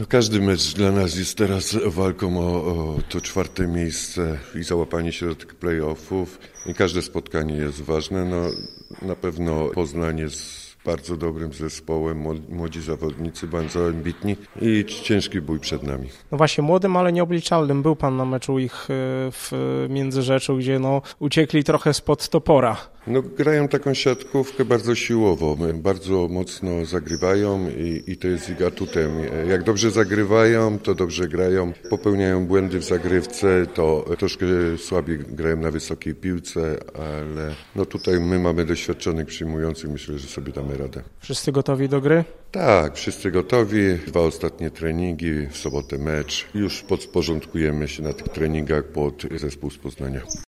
No każdy mecz dla nas jest teraz walką o, o to czwarte miejsce i załapanie tych playoffów. I każde spotkanie jest ważne. No, na pewno Poznań jest bardzo dobrym zespołem, młodzi zawodnicy, bardzo ambitni i ciężki bój przed nami. No właśnie, młodym, ale nieobliczalnym. Był pan na meczu ich e, w Międzyrzeczu, gdzie no, uciekli trochę spod topora. No, grają taką siatkówkę bardzo siłowo, bardzo mocno zagrywają i, i to jest ich atutem. Jak dobrze zagrywają, to dobrze grają. Popełniają błędy w zagrywce, to troszkę słabiej grają na wysokiej piłce, ale no tutaj my mamy doświadczonych przyjmujących, myślę, że sobie damy radę. Wszyscy gotowi do gry? Tak, wszyscy gotowi. Dwa ostatnie treningi, w sobotę mecz. Już podporządkujemy się na tych treningach pod zespół z Poznania.